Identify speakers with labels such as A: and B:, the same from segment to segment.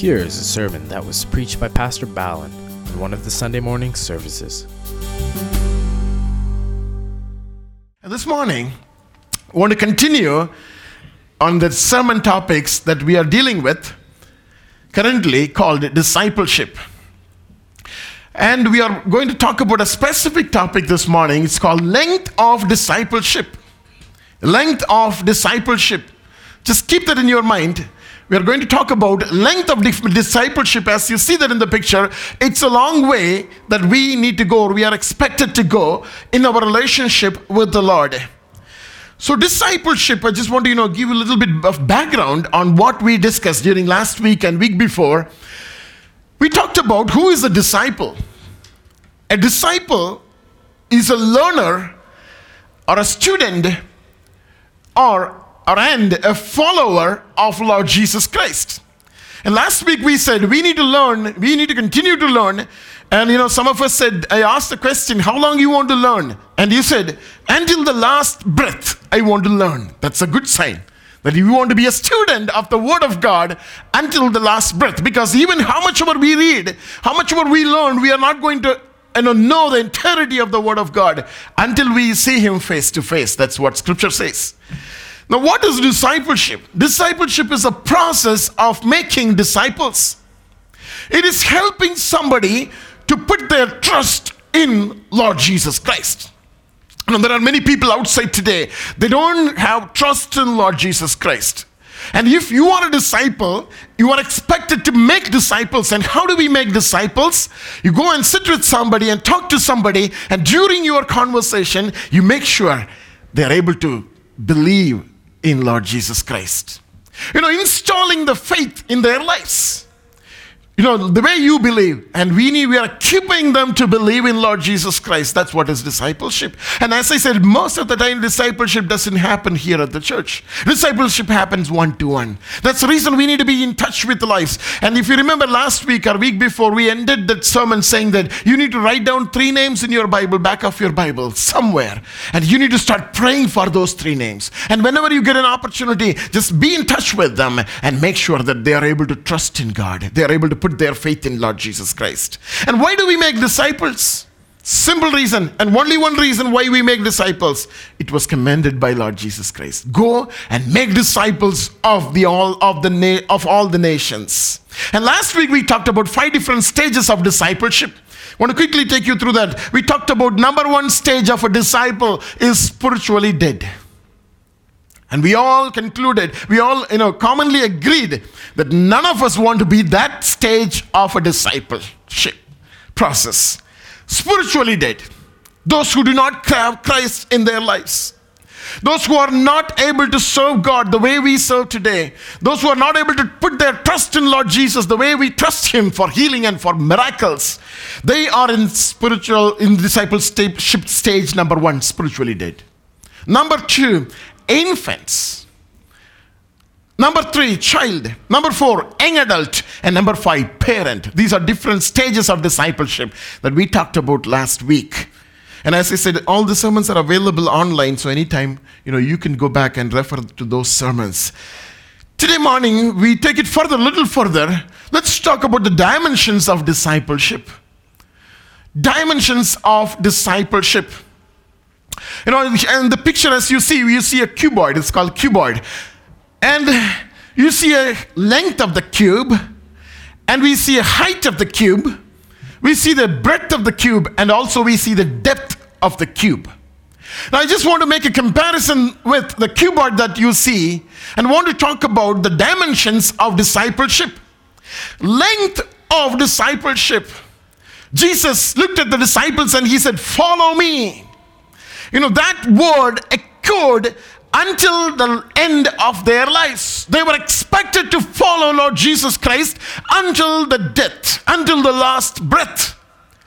A: Here is a sermon that was preached by Pastor Ballin in one of the Sunday morning services.
B: And this morning, I want to continue on the sermon topics that we are dealing with currently called discipleship. And we are going to talk about a specific topic this morning. It's called length of discipleship. Length of discipleship. Just keep that in your mind. We are going to talk about length of discipleship. As you see that in the picture, it's a long way that we need to go, or we are expected to go in our relationship with the Lord. So, discipleship, I just want to you know, give a little bit of background on what we discussed during last week and week before. We talked about who is a disciple. A disciple is a learner or a student or, and a follower of Lord Jesus Christ. And last week we said we need to learn, we need to continue to learn. And you know, some of us said, I asked the question, how long you want to learn? And you said, until the last breath, I want to learn. That's a good sign. That you want to be a student of the Word of God until the last breath. Because even how much ever we read, how much ever we learn, we are not going to you know, know the entirety of the Word of God until we see Him face to face. That's what Scripture says. Now, what is discipleship? Discipleship is a process of making disciples. It is helping somebody to put their trust in Lord Jesus Christ. Know, there are many people outside today, they don't have trust in Lord Jesus Christ. And if you are a disciple, you are expected to make disciples. And how do we make disciples? You go and sit with somebody and talk to somebody, and during your conversation, you make sure they're able to believe in Lord Jesus Christ. You know, installing the faith in their lives. You know, the way you believe, and we need, we are keeping them to believe in Lord Jesus Christ. That's what is discipleship. And as I said, most of the time, discipleship doesn't happen here at the church. Discipleship happens one to one. That's the reason we need to be in touch with lives. And if you remember last week or week before, we ended that sermon saying that you need to write down three names in your Bible, back of your Bible, somewhere. And you need to start praying for those three names. And whenever you get an opportunity, just be in touch with them and make sure that they are able to trust in God. They are able to put their faith in Lord Jesus Christ. And why do we make disciples? Simple reason, and only one reason why we make disciples. It was commanded by Lord Jesus Christ. Go and make disciples of the all of the na- of all the nations. And last week we talked about five different stages of discipleship. I want to quickly take you through that. We talked about number one stage of a disciple is spiritually dead. And we all concluded, we all, you know, commonly agreed that none of us want to be that stage of a discipleship process. Spiritually dead. Those who do not have Christ in their lives. Those who are not able to serve God the way we serve today. Those who are not able to put their trust in Lord Jesus the way we trust Him for healing and for miracles. They are in spiritual, in discipleship stage number one, spiritually dead. Number two, infants. Number three, child. Number four, young adult. And number five, parent. These are different stages of discipleship that we talked about last week. And as I said, all the sermons are available online, so anytime you know you can go back and refer to those sermons. Today morning, we take it further, a little further. Let's talk about the dimensions of discipleship. Dimensions of discipleship. You know, and the picture as you see, you see a cuboid. It's called cuboid. And you see a length of the cube, and we see a height of the cube. We see the breadth of the cube, and also we see the depth of the cube. Now, I just want to make a comparison with the cuboid that you see and want to talk about the dimensions of discipleship. Length of discipleship. Jesus looked at the disciples and he said, Follow me. You know, that word echoed until the end of their lives. They were expected to follow Lord Jesus Christ until the death, until the last breath.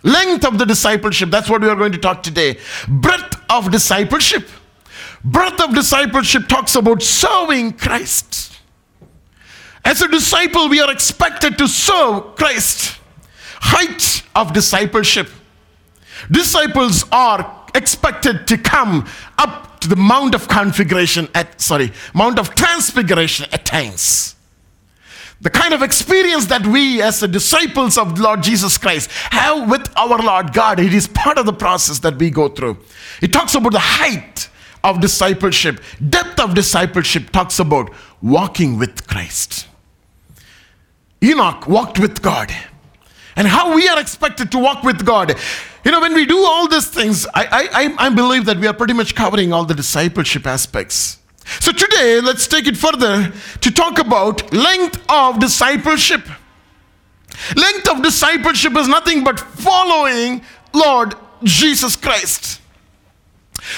B: Length of the discipleship, that's what we are going to talk today. Breadth of discipleship. Breadth of discipleship talks about serving Christ. As a disciple, we are expected to serve Christ. Height of discipleship. Disciples are expected to come up to the Mount of Configuration at, sorry, Mount of Transfiguration at times. the kind of experience that we as the disciples of Lord Jesus Christ have with our Lord God. It is part of the process that we go through. It talks about the height of discipleship, depth of discipleship talks about walking with Christ. Enoch walked with God. And how we are expected to walk with God. You know, when we do all these things, I, I, I believe that we are pretty much covering all the discipleship aspects. So today, let's take it further to talk about length of discipleship. Length of discipleship is nothing but following Lord Jesus Christ.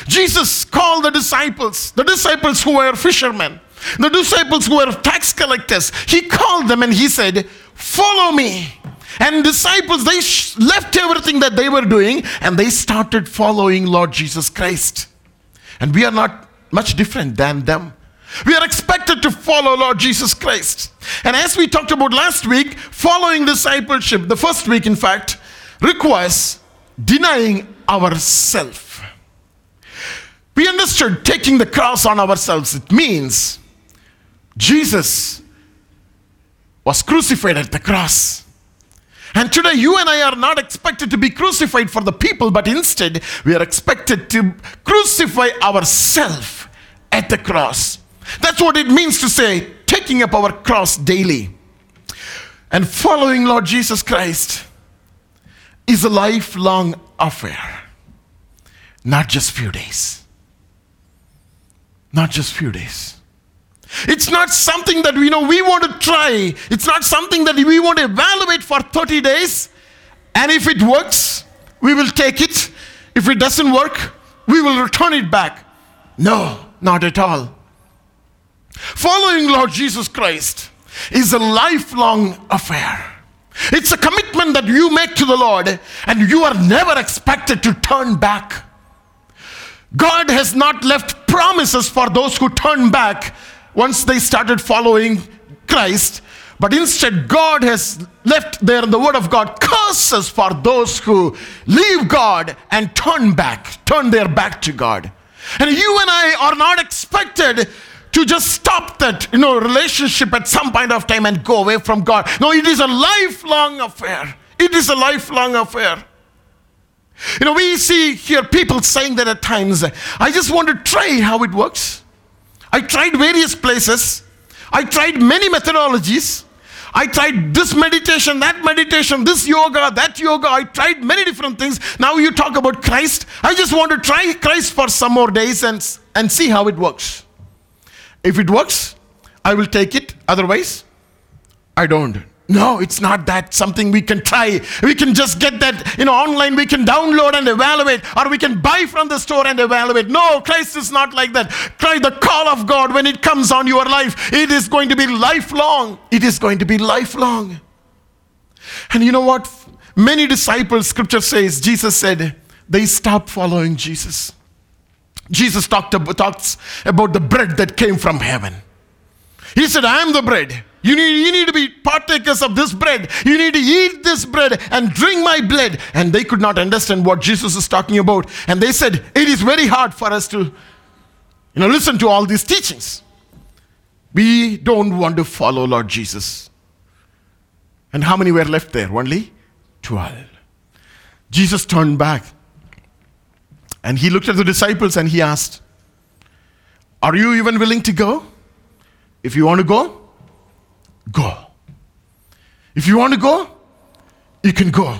B: Jesus called the disciples, the disciples who were fishermen, the disciples who were tax collectors, he called them and he said, Follow me. And disciples, they sh- left everything that they were doing and they started following Lord Jesus Christ. And we are not much different than them. We are expected to follow Lord Jesus Christ. And as we talked about last week, following discipleship, the first week, in fact, requires denying ourself. We understood taking the cross on ourselves. It means Jesus was crucified at the cross. And today, you and I are not expected to be crucified for the people, but instead, we are expected to crucify ourselves at the cross. That's what it means to say, taking up our cross daily. And following Lord Jesus Christ is a lifelong affair, not just few days. Not just few days. It's not something that we know we want to try. It's not something that we want to evaluate for 30 days. And if it works, we will take it. If it doesn't work, we will return it back. No, not at all. Following Lord Jesus Christ is a lifelong affair. It's a commitment that you make to the Lord, and you are never expected to turn back. God has not left promises for those who turn back once they started following Christ, but instead, God has left there in the Word of God curses for those who leave God and turn back, turn their back to God. And you and I are not expected to just stop that you know relationship at some point of time and go away from God. No, it is a lifelong affair. It is a lifelong affair. You know, we see here people saying that at times, I just want to try how it works. I tried various places. I tried many methodologies. I tried this meditation, that meditation, this yoga, that yoga. I tried many different things. Now you talk about Christ. I just want to try Christ for some more days and, and see how it works. If it works, I will take it. Otherwise, I don't. No, it's not that something we can try. We can just get that, you know, online, we can download and evaluate, or we can buy from the store and evaluate. No, Christ is not like that. Try the call of God when it comes on your life. It is going to be lifelong. It is going to be lifelong. And you know what? Many disciples, scripture says, Jesus said, they stopped following Jesus. Jesus talked about, talks about the bread that came from heaven. He said, I am the bread. You need, you need to be partakers of this bread. You need to eat this bread and drink my blood. And they could not understand what Jesus is talking about. And they said, It is very hard for us to you know, listen to all these teachings. We don't want to follow Lord Jesus. And how many were left there? Only 12. Jesus turned back and he looked at the disciples and he asked, Are you even willing to go? If you want to go, go. If you want to go, you can go.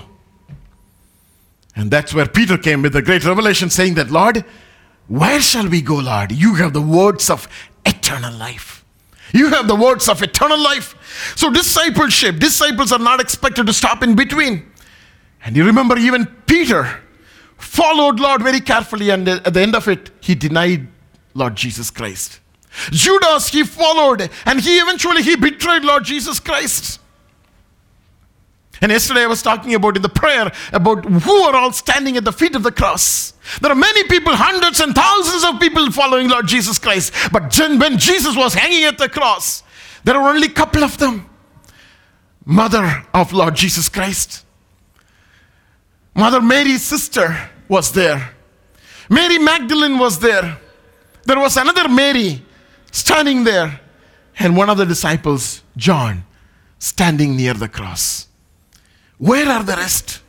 B: And that's where Peter came with the great revelation saying that, Lord, where shall we go, Lord? You have the words of eternal life. You have the words of eternal life. So, discipleship, disciples are not expected to stop in between. And you remember, even Peter followed Lord very carefully, and at the end of it, he denied Lord Jesus Christ. Judas, he followed, and he eventually he betrayed Lord Jesus Christ. And yesterday I was talking about in the prayer about who are all standing at the feet of the cross. There are many people, hundreds and thousands of people following Lord Jesus Christ. But when Jesus was hanging at the cross, there were only a couple of them. Mother of Lord Jesus Christ. Mother Mary's sister was there. Mary Magdalene was there. There was another Mary standing there. And one of the disciples, John, standing near the cross. Where are the rest?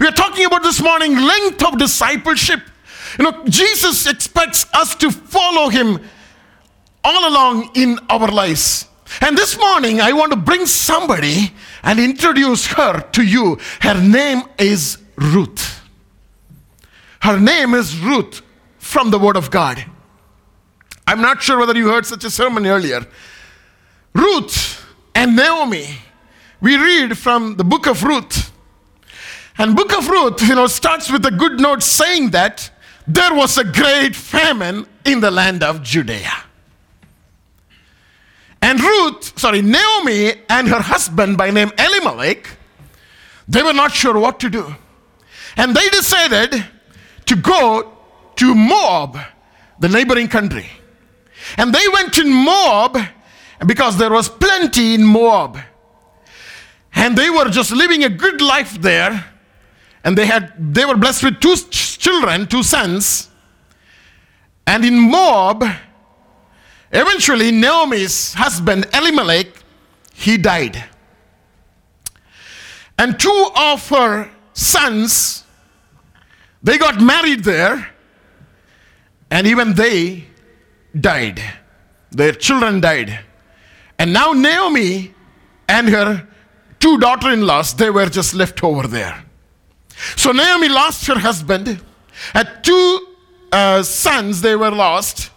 B: We are talking about this morning length of discipleship. You know, Jesus expects us to follow him all along in our lives. And this morning, I want to bring somebody and introduce her to you. Her name is Ruth. Her name is Ruth from the Word of God. I'm not sure whether you heard such a sermon earlier. Ruth and Naomi, we read from the book of Ruth. And book of Ruth, you know, starts with a good note saying that there was a great famine in the land of Judea. And Ruth, sorry, Naomi and her husband by name Elimelech, they were not sure what to do. And they decided to go to Moab, the neighboring country. And they went to Moab because there was plenty in Moab. And they were just living a good life there. And they had they were blessed with two children, two sons. And in Moab, eventually Naomi's husband Elimelech, he died. And two of her sons, they got married there, and even they died. Their children died. And now Naomi and her two daughter in laws, they were just left over there. So Naomi lost her husband. Had two uh, sons, they were lost.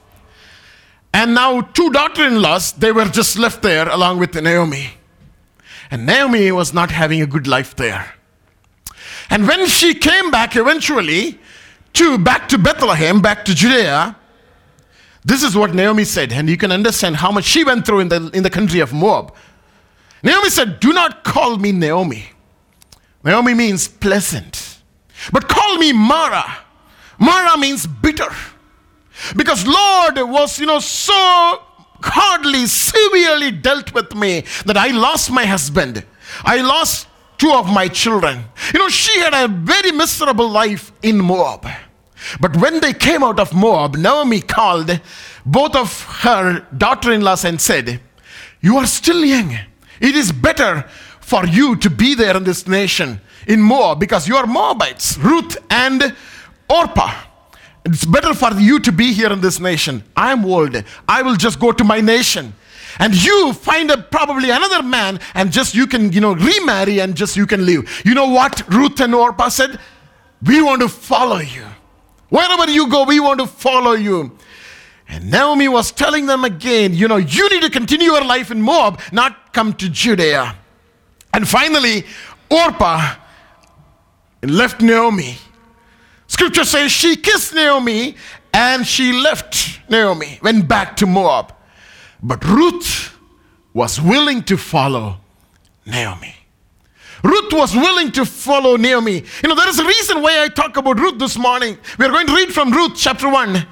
B: And now two daughter in laws, they were just left there along with Naomi. And Naomi was not having a good life there. And when she came back eventually to back to Bethlehem, back to Judea, this is what Naomi said, and you can understand how much she went through in the, in the country of Moab. Naomi said, Do not call me Naomi. Naomi means pleasant. But call me Mara. Mara means bitter. Because Lord was, you know, so hardly, severely dealt with me that I lost my husband. I lost two of my children. You know, she had a very miserable life in Moab. But when they came out of Moab, Naomi called both of her daughter in laws and said, You are still young. It is better for you to be there in this nation in Moab because you are Moabites, Ruth and Orpah. It's better for you to be here in this nation. I am old. I will just go to my nation. And you find a, probably another man and just you can, you know, remarry and just you can leave. You know what Ruth and Orpah said? We want to follow you. Wherever you go, we want to follow you. And Naomi was telling them again, you know, you need to continue your life in Moab, not come to Judea. And finally, Orpah left Naomi. Scripture says she kissed Naomi and she left Naomi, went back to Moab. But Ruth was willing to follow Naomi. Ruth was willing to follow Naomi. You know, there is a reason why I talk about Ruth this morning. We are going to read from Ruth chapter 1,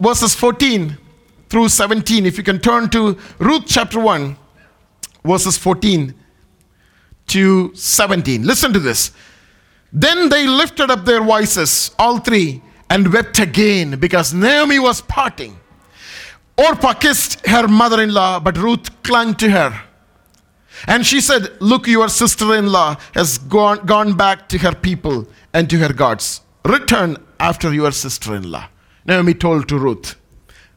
B: verses 14 through 17. If you can turn to Ruth chapter 1, verses 14 to 17. Listen to this. Then they lifted up their voices, all three, and wept again because Naomi was parting. Orpah kissed her mother in law, but Ruth clung to her. And she said, Look, your sister in law has gone, gone back to her people and to her gods. Return after your sister in law. Naomi told to Ruth.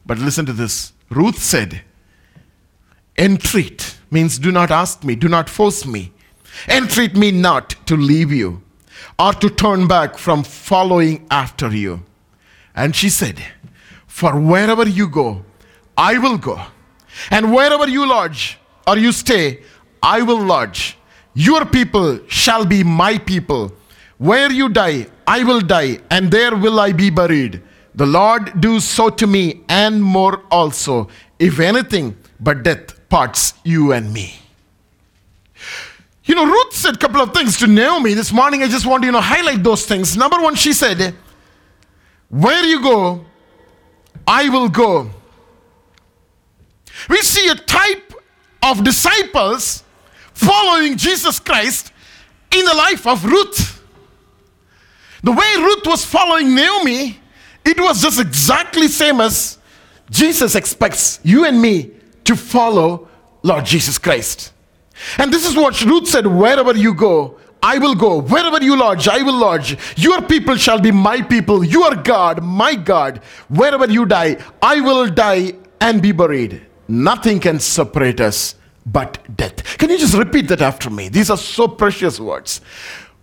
B: But listen to this Ruth said, Entreat means do not ask me, do not force me. Entreat me not to leave you or to turn back from following after you. And she said, For wherever you go, I will go. And wherever you lodge or you stay, I will lodge. Your people shall be my people. Where you die, I will die, and there will I be buried. The Lord do so to me, and more also, if anything but death parts you and me. You know, Ruth said a couple of things to Naomi this morning. I just want to, you know, highlight those things. Number one, she said, Where you go, I will go. We see a type of disciples following Jesus Christ in the life of Ruth. The way Ruth was following Naomi, it was just exactly same as Jesus expects you and me to follow Lord Jesus Christ. And this is what Ruth said wherever you go, I will go. Wherever you lodge, I will lodge. Your people shall be my people. Your God, my God. Wherever you die, I will die and be buried. Nothing can separate us but death. Can you just repeat that after me? These are so precious words.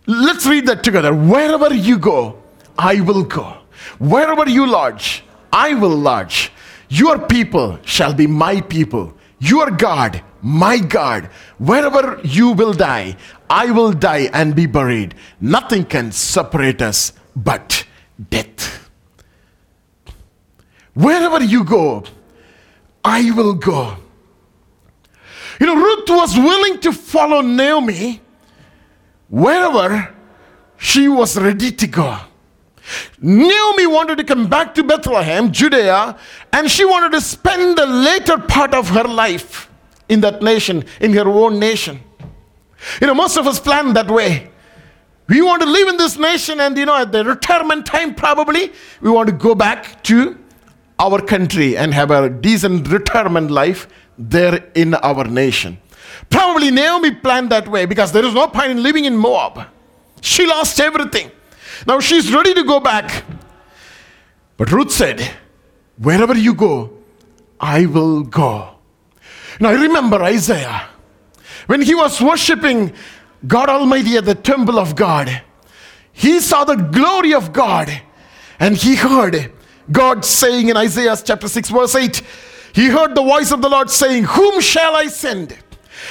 B: Let's read that together. Wherever you go, I will go. Wherever you lodge, I will lodge. Your people shall be my people. Your God, my God. Wherever you will die, I will die and be buried. Nothing can separate us but death. Wherever you go, I will go. You know, Ruth was willing to follow Naomi wherever she was ready to go. Naomi wanted to come back to Bethlehem, Judea, and she wanted to spend the later part of her life in that nation, in her own nation. You know, most of us plan that way. We want to live in this nation, and you know, at the retirement time, probably, we want to go back to our country and have a decent retirement life there in our nation. Probably Naomi planned that way because there is no point in living in Moab. She lost everything. Now she's ready to go back. But Ruth said, Wherever you go, I will go. Now I remember Isaiah when he was worshiping God Almighty at the temple of God. He saw the glory of God and he heard God saying in Isaiah chapter 6, verse 8, he heard the voice of the Lord saying, Whom shall I send?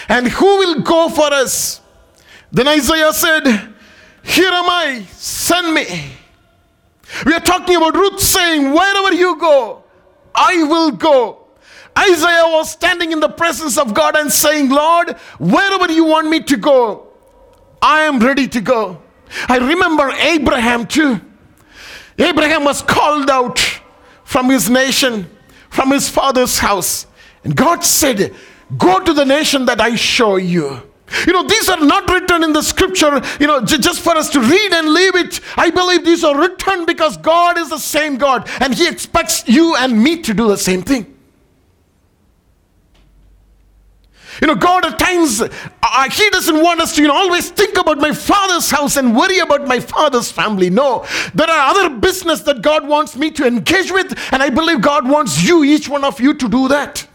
B: And who will go for us? Then Isaiah said, Here am I, send me. We are talking about Ruth saying, Wherever you go, I will go. Isaiah was standing in the presence of God and saying, Lord, wherever you want me to go, I am ready to go. I remember Abraham too. Abraham was called out from his nation, from his father's house. And God said, Go to the nation that I show you. You know, these are not written in the scripture, you know, j- just for us to read and leave it. I believe these are written because God is the same God and He expects you and me to do the same thing. You know, God at times, uh, He doesn't want us to you know, always think about my father's house and worry about my father's family. No, there are other business that God wants me to engage with, and I believe God wants you, each one of you, to do that.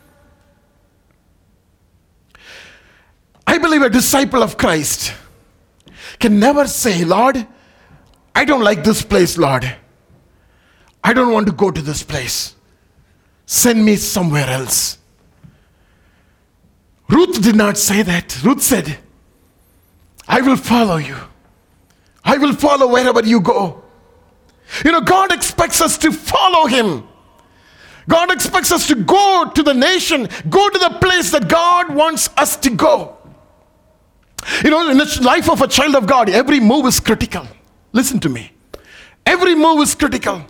B: I believe a disciple of Christ can never say, Lord, I don't like this place, Lord. I don't want to go to this place. Send me somewhere else. Ruth did not say that. Ruth said, I will follow you. I will follow wherever you go. You know, God expects us to follow Him. God expects us to go to the nation, go to the place that God wants us to go. You know, in the life of a child of God, every move is critical. Listen to me. Every move is critical.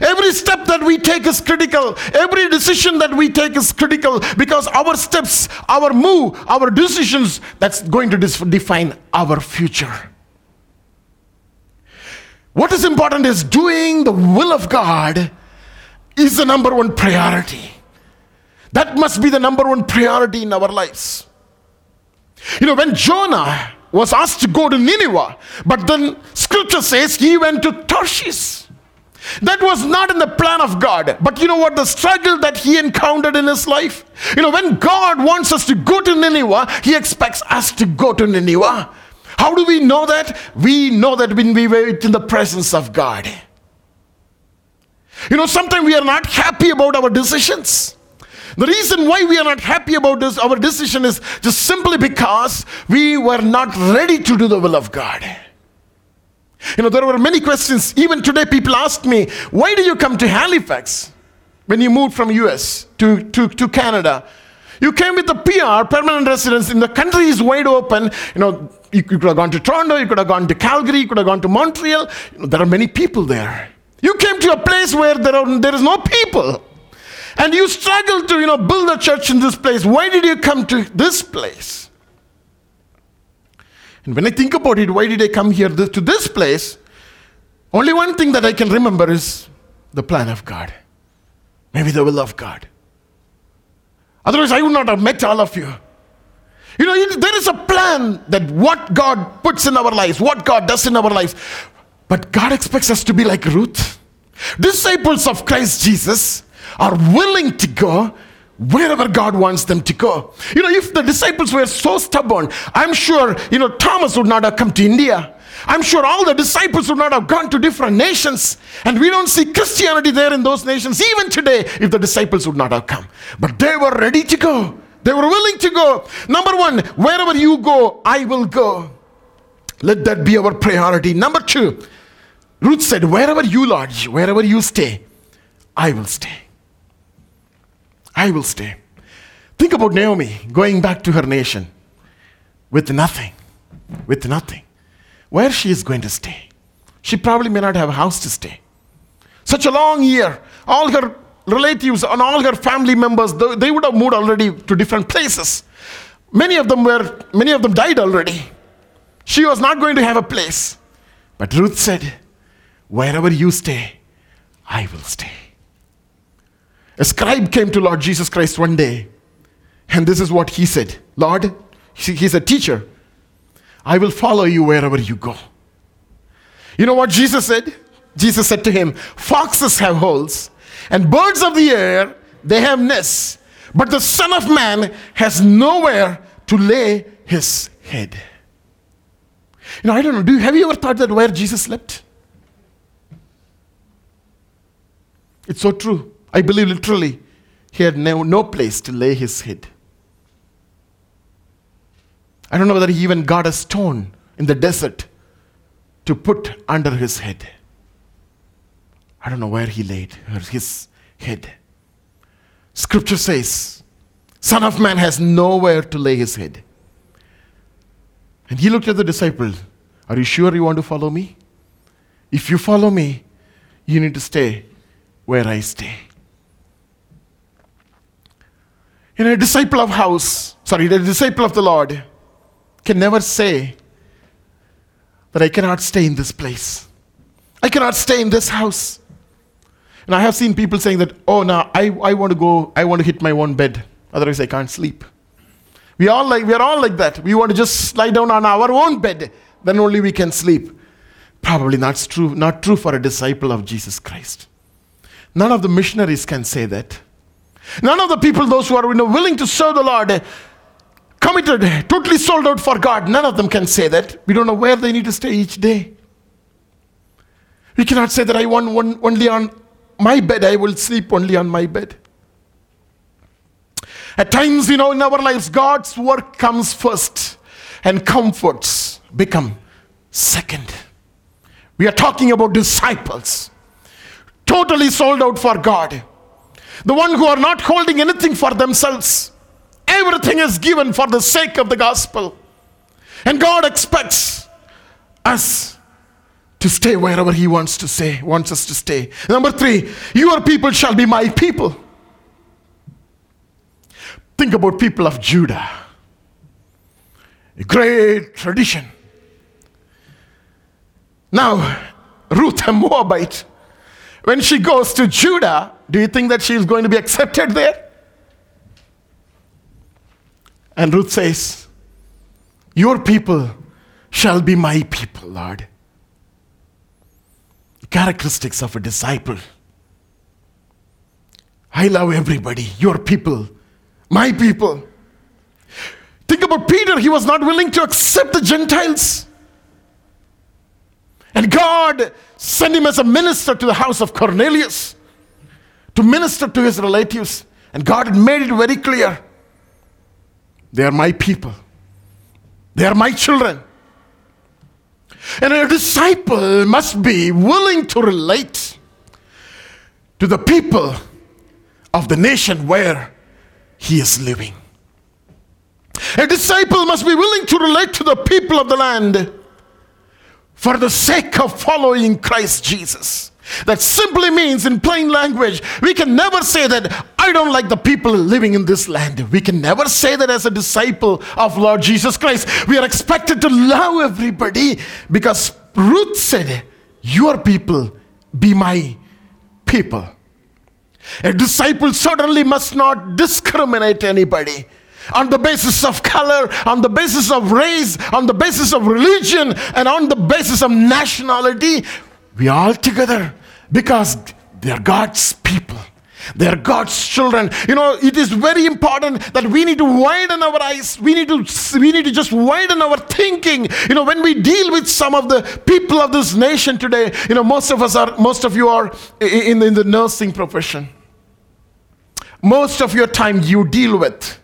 B: Every step that we take is critical. Every decision that we take is critical because our steps, our move, our decisions, that's going to define our future. What is important is doing the will of God is the number one priority. That must be the number one priority in our lives. You know, when Jonah was asked to go to Nineveh, but then scripture says he went to Tarshish. That was not in the plan of God. But you know what? The struggle that he encountered in his life. You know, when God wants us to go to Nineveh, he expects us to go to Nineveh. How do we know that? We know that when we wait in the presence of God. You know, sometimes we are not happy about our decisions. The reason why we are not happy about this, our decision is just simply because we were not ready to do the will of God. You know, there were many questions. Even today, people ask me, why did you come to Halifax when you moved from US to, to, to Canada? You came with a PR, permanent residence, and the country is wide open. You know, you could have gone to Toronto, you could have gone to Calgary, you could have gone to Montreal. You know, there are many people there. You came to a place where there, are, there is no people. And you struggled to, you know, build a church in this place. Why did you come to this place? And when I think about it, why did I come here to this place? Only one thing that I can remember is the plan of God. Maybe the will of God. Otherwise, I would not have met all of you. You know, there is a plan that what God puts in our lives, what God does in our lives. But God expects us to be like Ruth. Disciples of Christ Jesus are willing to go wherever God wants them to go. You know, if the disciples were so stubborn, I'm sure, you know, Thomas would not have come to India. I'm sure all the disciples would not have gone to different nations. And we don't see Christianity there in those nations, even today, if the disciples would not have come. But they were ready to go. They were willing to go. Number one, wherever you go, I will go. Let that be our priority. Number two, Ruth said, Wherever you lodge, wherever you stay, I will stay. I will stay. Think about Naomi going back to her nation with nothing. With nothing. Where she is going to stay. She probably may not have a house to stay. Such a long year. All her relatives and all her family members, they would have moved already to different places. Many of them were, many of them died already. She was not going to have a place. But Ruth said, Wherever you stay, I will stay. A scribe came to Lord Jesus Christ one day, and this is what he said Lord, he's a teacher, I will follow you wherever you go. You know what Jesus said? Jesus said to him, Foxes have holes, and birds of the air, they have nests, but the Son of Man has nowhere to lay his head. You know, I don't know, do you, have you ever thought that where Jesus slept? It's so true. I believe literally he had no, no place to lay his head. I don't know whether he even got a stone in the desert to put under his head. I don't know where he laid his head. Scripture says, Son of Man has nowhere to lay his head. And he looked at the disciple, Are you sure you want to follow me? If you follow me, you need to stay where I stay. You know, a disciple of house, sorry, the disciple of the Lord can never say that I cannot stay in this place. I cannot stay in this house. And I have seen people saying that, oh, now I, I want to go, I want to hit my own bed. Otherwise, I can't sleep. We all like we are all like that. We want to just lie down on our own bed, then only we can sleep. Probably not true, not true for a disciple of Jesus Christ. None of the missionaries can say that. None of the people, those who are you know, willing to serve the Lord, eh, committed, eh, totally sold out for God, none of them can say that. We don't know where they need to stay each day. We cannot say that I want one, only on my bed, I will sleep only on my bed. At times, you know, in our lives, God's work comes first and comforts become second. We are talking about disciples, totally sold out for God. The one who are not holding anything for themselves. Everything is given for the sake of the gospel. And God expects us to stay wherever He wants to stay, wants us to stay. Number three, your people shall be my people. Think about people of Judah. A great tradition. Now, Ruth, a Moabite, when she goes to Judah, do you think that she is going to be accepted there? And Ruth says, Your people shall be my people, Lord. Characteristics of a disciple. I love everybody, your people, my people. Think about Peter, he was not willing to accept the Gentiles. And God sent him as a minister to the house of Cornelius to minister to his relatives. And God had made it very clear they are my people, they are my children. And a disciple must be willing to relate to the people of the nation where he is living. A disciple must be willing to relate to the people of the land for the sake of following Christ Jesus. That simply means, in plain language, we can never say that I don't like the people living in this land. We can never say that as a disciple of Lord Jesus Christ. We are expected to love everybody because Ruth said, Your people be my people. A disciple certainly must not discriminate anybody. on the basis of color, on the basis of race, on the basis of religion, and on the basis of nationality. We are all together because they are God's people. They are God's children. You know, it is very important that we need to widen our eyes. We need to we need to just widen our thinking. You know, when we deal with some of the people of this nation today, you know, most of us are most of you are in, in the nursing profession. Most of your time you deal with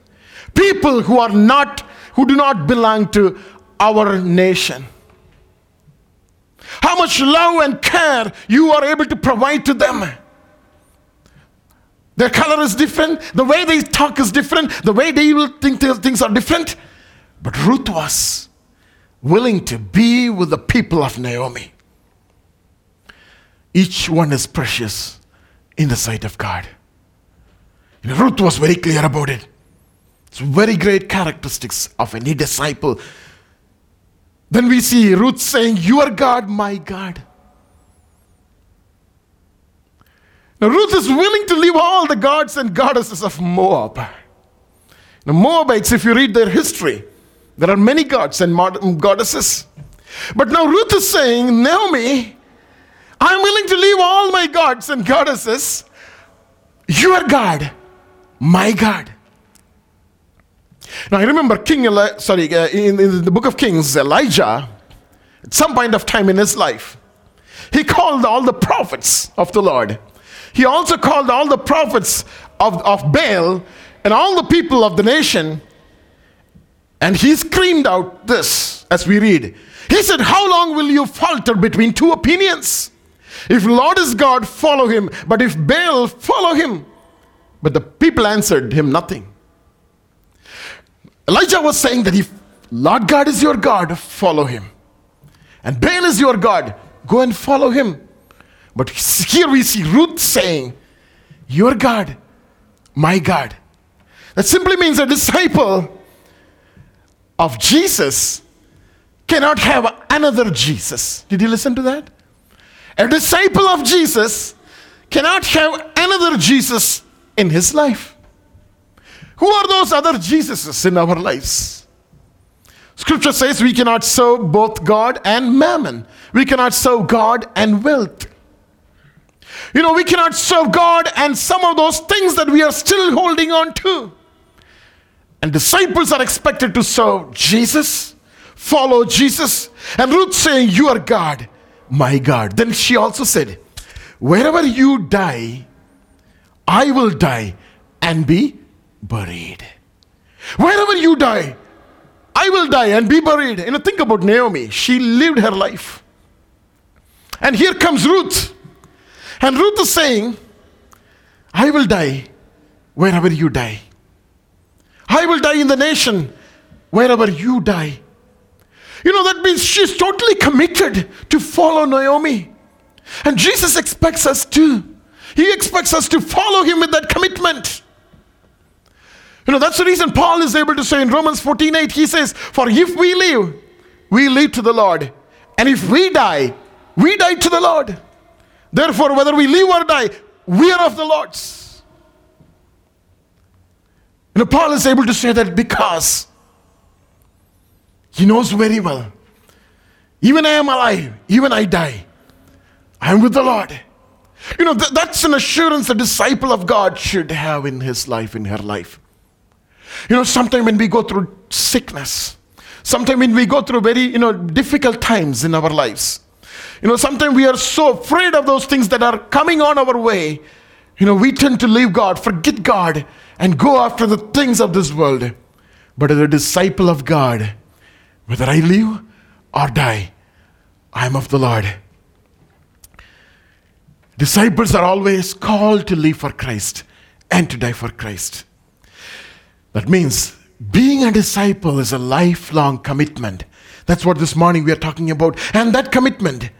B: people who are not who do not belong to our nation how much love and care you are able to provide to them. Their color is different, the way they talk is different, the way they will think things are different. But Ruth was willing to be with the people of Naomi. Each one is precious in the sight of God. Know, Ruth was very clear about it. It's very great characteristics of any disciple then we see Ruth saying, Your God, my God. Now, Ruth is willing to leave all the gods and goddesses of Moab. Now, Moabites, if you read their history, there are many gods and goddesses. But now Ruth is saying, Naomi, I'm willing to leave all my gods and goddesses. Your God, my God. Now I remember King Eli- sorry uh, in, in the book of Kings Elijah at some point of time in his life he called all the prophets of the Lord. He also called all the prophets of, of Baal and all the people of the nation. And he screamed out this as we read. He said, How long will you falter between two opinions? If Lord is God, follow him. But if Baal, follow him. But the people answered him nothing. Elijah was saying that if Lord God is your God, follow him. And Baal is your God, go and follow him. But here we see Ruth saying, Your God, my God. That simply means a disciple of Jesus cannot have another Jesus. Did you listen to that? A disciple of Jesus cannot have another Jesus in his life. Who are those other Jesuses in our lives? Scripture says we cannot serve both God and mammon. We cannot serve God and wealth. You know, we cannot serve God and some of those things that we are still holding on to. And disciples are expected to serve Jesus, follow Jesus. And Ruth saying, You are God, my God. Then she also said, Wherever you die, I will die and be buried. Wherever you die, I will die and be buried. You know, think about Naomi. She lived her life. And here comes Ruth. And Ruth is saying, I will die wherever you die. I will die in the nation wherever you die. You know, that means she's totally committed to follow Naomi. And Jesus expects us to. He expects us to follow him with that commitment. You know, that's the reason Paul is able to say in Romans 14 8, he says, For if we live, we live to the Lord. And if we die, we die to the Lord. Therefore, whether we live or die, we are of the Lord's. You know, Paul is able to say that because he knows very well. Even I am alive, even I die, I am with the Lord. You know, th- that's an assurance a disciple of God should have in his life, in her life. You know, sometimes when we go through sickness, sometimes when we go through very, you know, difficult times in our lives, you know, sometimes we are so afraid of those things that are coming on our way. You know, we tend to leave God, forget God, and go after the things of this world. But as a disciple of God, whether I live or die, I am of the Lord. Disciples are always called to live for Christ and to die for Christ. That means being a disciple is a lifelong commitment. That's what this morning we are talking about. And that commitment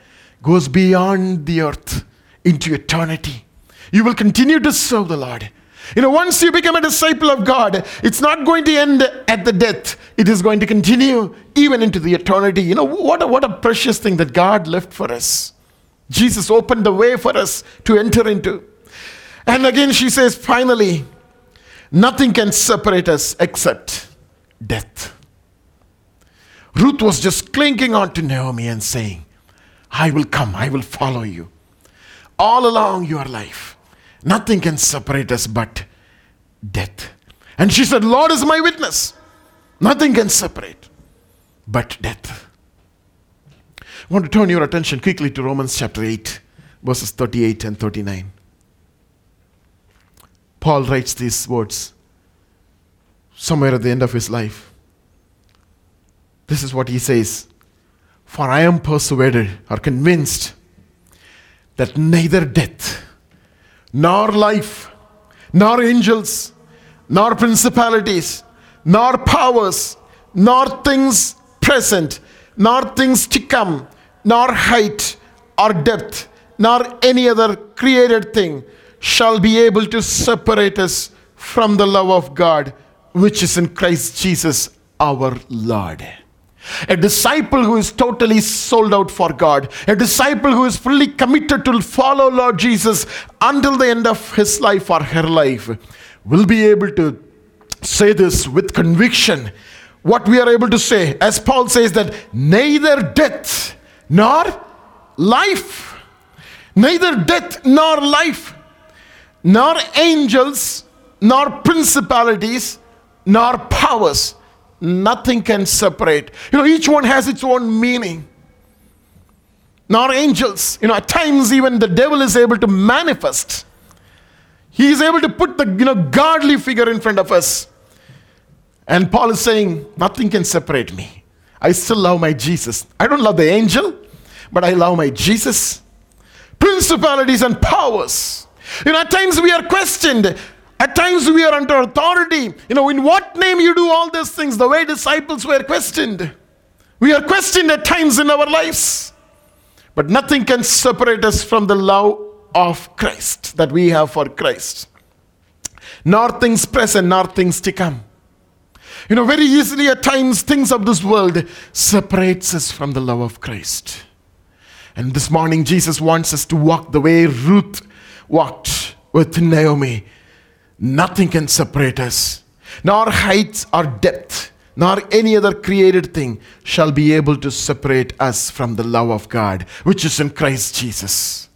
B: goes beyond the earth into eternity. You will continue to serve the Lord. You know, once you become a disciple of God, it's not going to end at the death. It is going to continue even into the eternity. You know, what a, what a precious thing that God left for us. Jesus opened the way for us to enter into. And again, she says, finally, Nothing can separate us except death. Ruth was just clinging on to Naomi and saying, I will come, I will follow you. All along your life, nothing can separate us but death. And she said, Lord is my witness. Nothing can separate but death. I want to turn your attention quickly to Romans chapter 8, verses 38 and 39. Paul writes these words somewhere at the end of his life. This is what he says For I am persuaded or convinced that neither death, nor life, nor angels, nor principalities, nor powers, nor things present, nor things to come, nor height or depth, nor any other created thing shall be able to separate us from the love of God which is in Christ Jesus our Lord. A disciple who is totally sold out for God, a disciple who is fully committed to follow Lord Jesus until the end of his life or her life, will be able to say this with conviction. What we are able to say, as Paul says, that neither death nor life, neither death nor life, nor angels, nor principalities, nor powers. Nothing can separate. You know, each one has its own meaning. Nor angels. You know, at times even the devil is able to manifest. He is able to put the you know godly figure in front of us. And Paul is saying, nothing can separate me. I still love my Jesus. I don't love the angel, but I love my Jesus. Principalities and powers. You know, at times we are questioned. At times we are under authority. You know, in what name you do all these things? The way disciples were questioned. We are questioned at times in our lives. But nothing can separate us from the love of Christ that we have for Christ. Nor things present, nor things to come. You know, very easily at times things of this world separates us from the love of Christ. And this morning Jesus wants us to walk the way Ruth walked with Naomi Nothing can separate us, nor height or depth, nor any other created thing shall be able to separate us from the love of God, which is in Christ Jesus.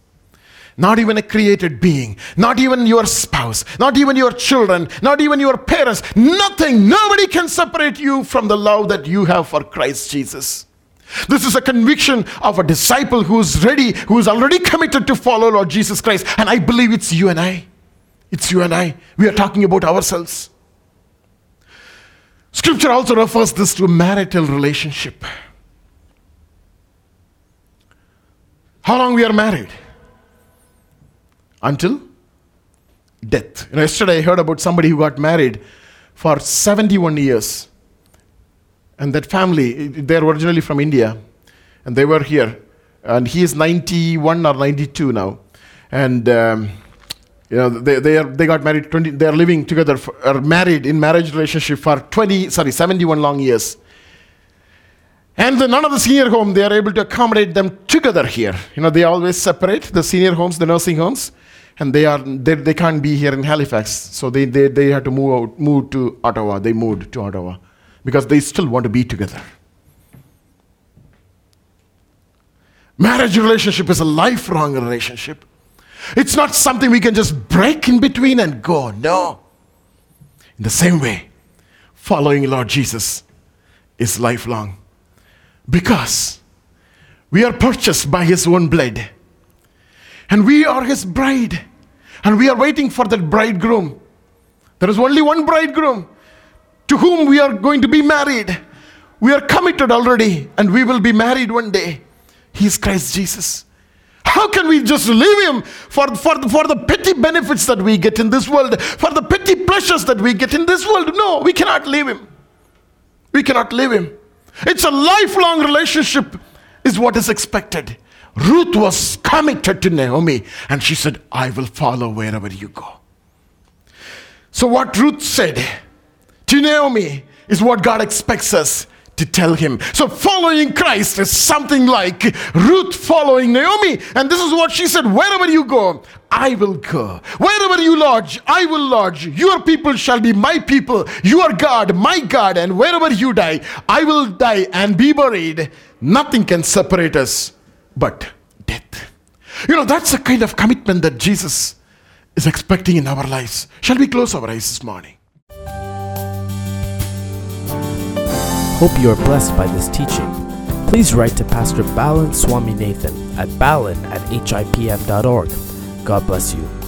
B: Not even a created being, not even your spouse, not even your children, not even your parents, nothing, nobody can separate you from the love that you have for Christ Jesus. This is a conviction of a disciple who's ready, who's already committed to follow Lord Jesus Christ. And I believe it's you and I. It's you and I. We are talking about ourselves. Scripture also refers this to a marital relationship. How long we are married? Until death. You know, yesterday I heard about somebody who got married for 71 years. And that family, they're originally from India, and they were here. And he is 91 or 92 now. And um, you know, they, they, are, they got married 20, they are living together, for, are married in marriage relationship for 20, sorry, 71 long years. And the, none of the senior home, they are able to accommodate them together here. You know, they always separate the senior homes, the nursing homes, and they, are, they, they can't be here in Halifax. So they, they, they had to move, out, move to Ottawa. They moved to Ottawa because they still want to be together. Marriage relationship is a lifelong relationship. It's not something we can just break in between and go. No. In the same way, following Lord Jesus is lifelong because we are purchased by His own blood and we are His bride and we are waiting for that bridegroom. There is only one bridegroom to whom we are going to be married. We are committed already and we will be married one day. He is Christ Jesus. How can we just leave Him for, for, for the petty benefits that we get in this world, for the petty pleasures that we get in this world? No, we cannot leave Him. We cannot leave Him. It's a lifelong relationship, is what is expected. Ruth was committed to Naomi and she said, I will follow wherever you go. So, what Ruth said to Naomi is what God expects us to tell him. So, following Christ is something like Ruth following Naomi. And this is what she said Wherever you go, I will go. Wherever you lodge, I will lodge. Your people shall be my people. Your God, my God. And wherever you die, I will die and be buried. Nothing can separate us but death. You know, that's the kind of commitment that Jesus is expecting in our lives. Shall we close our eyes this morning?
A: Hope you are blessed by this teaching. Please write to Pastor Balan Swami Nathan at balan at hipm.org. God bless you.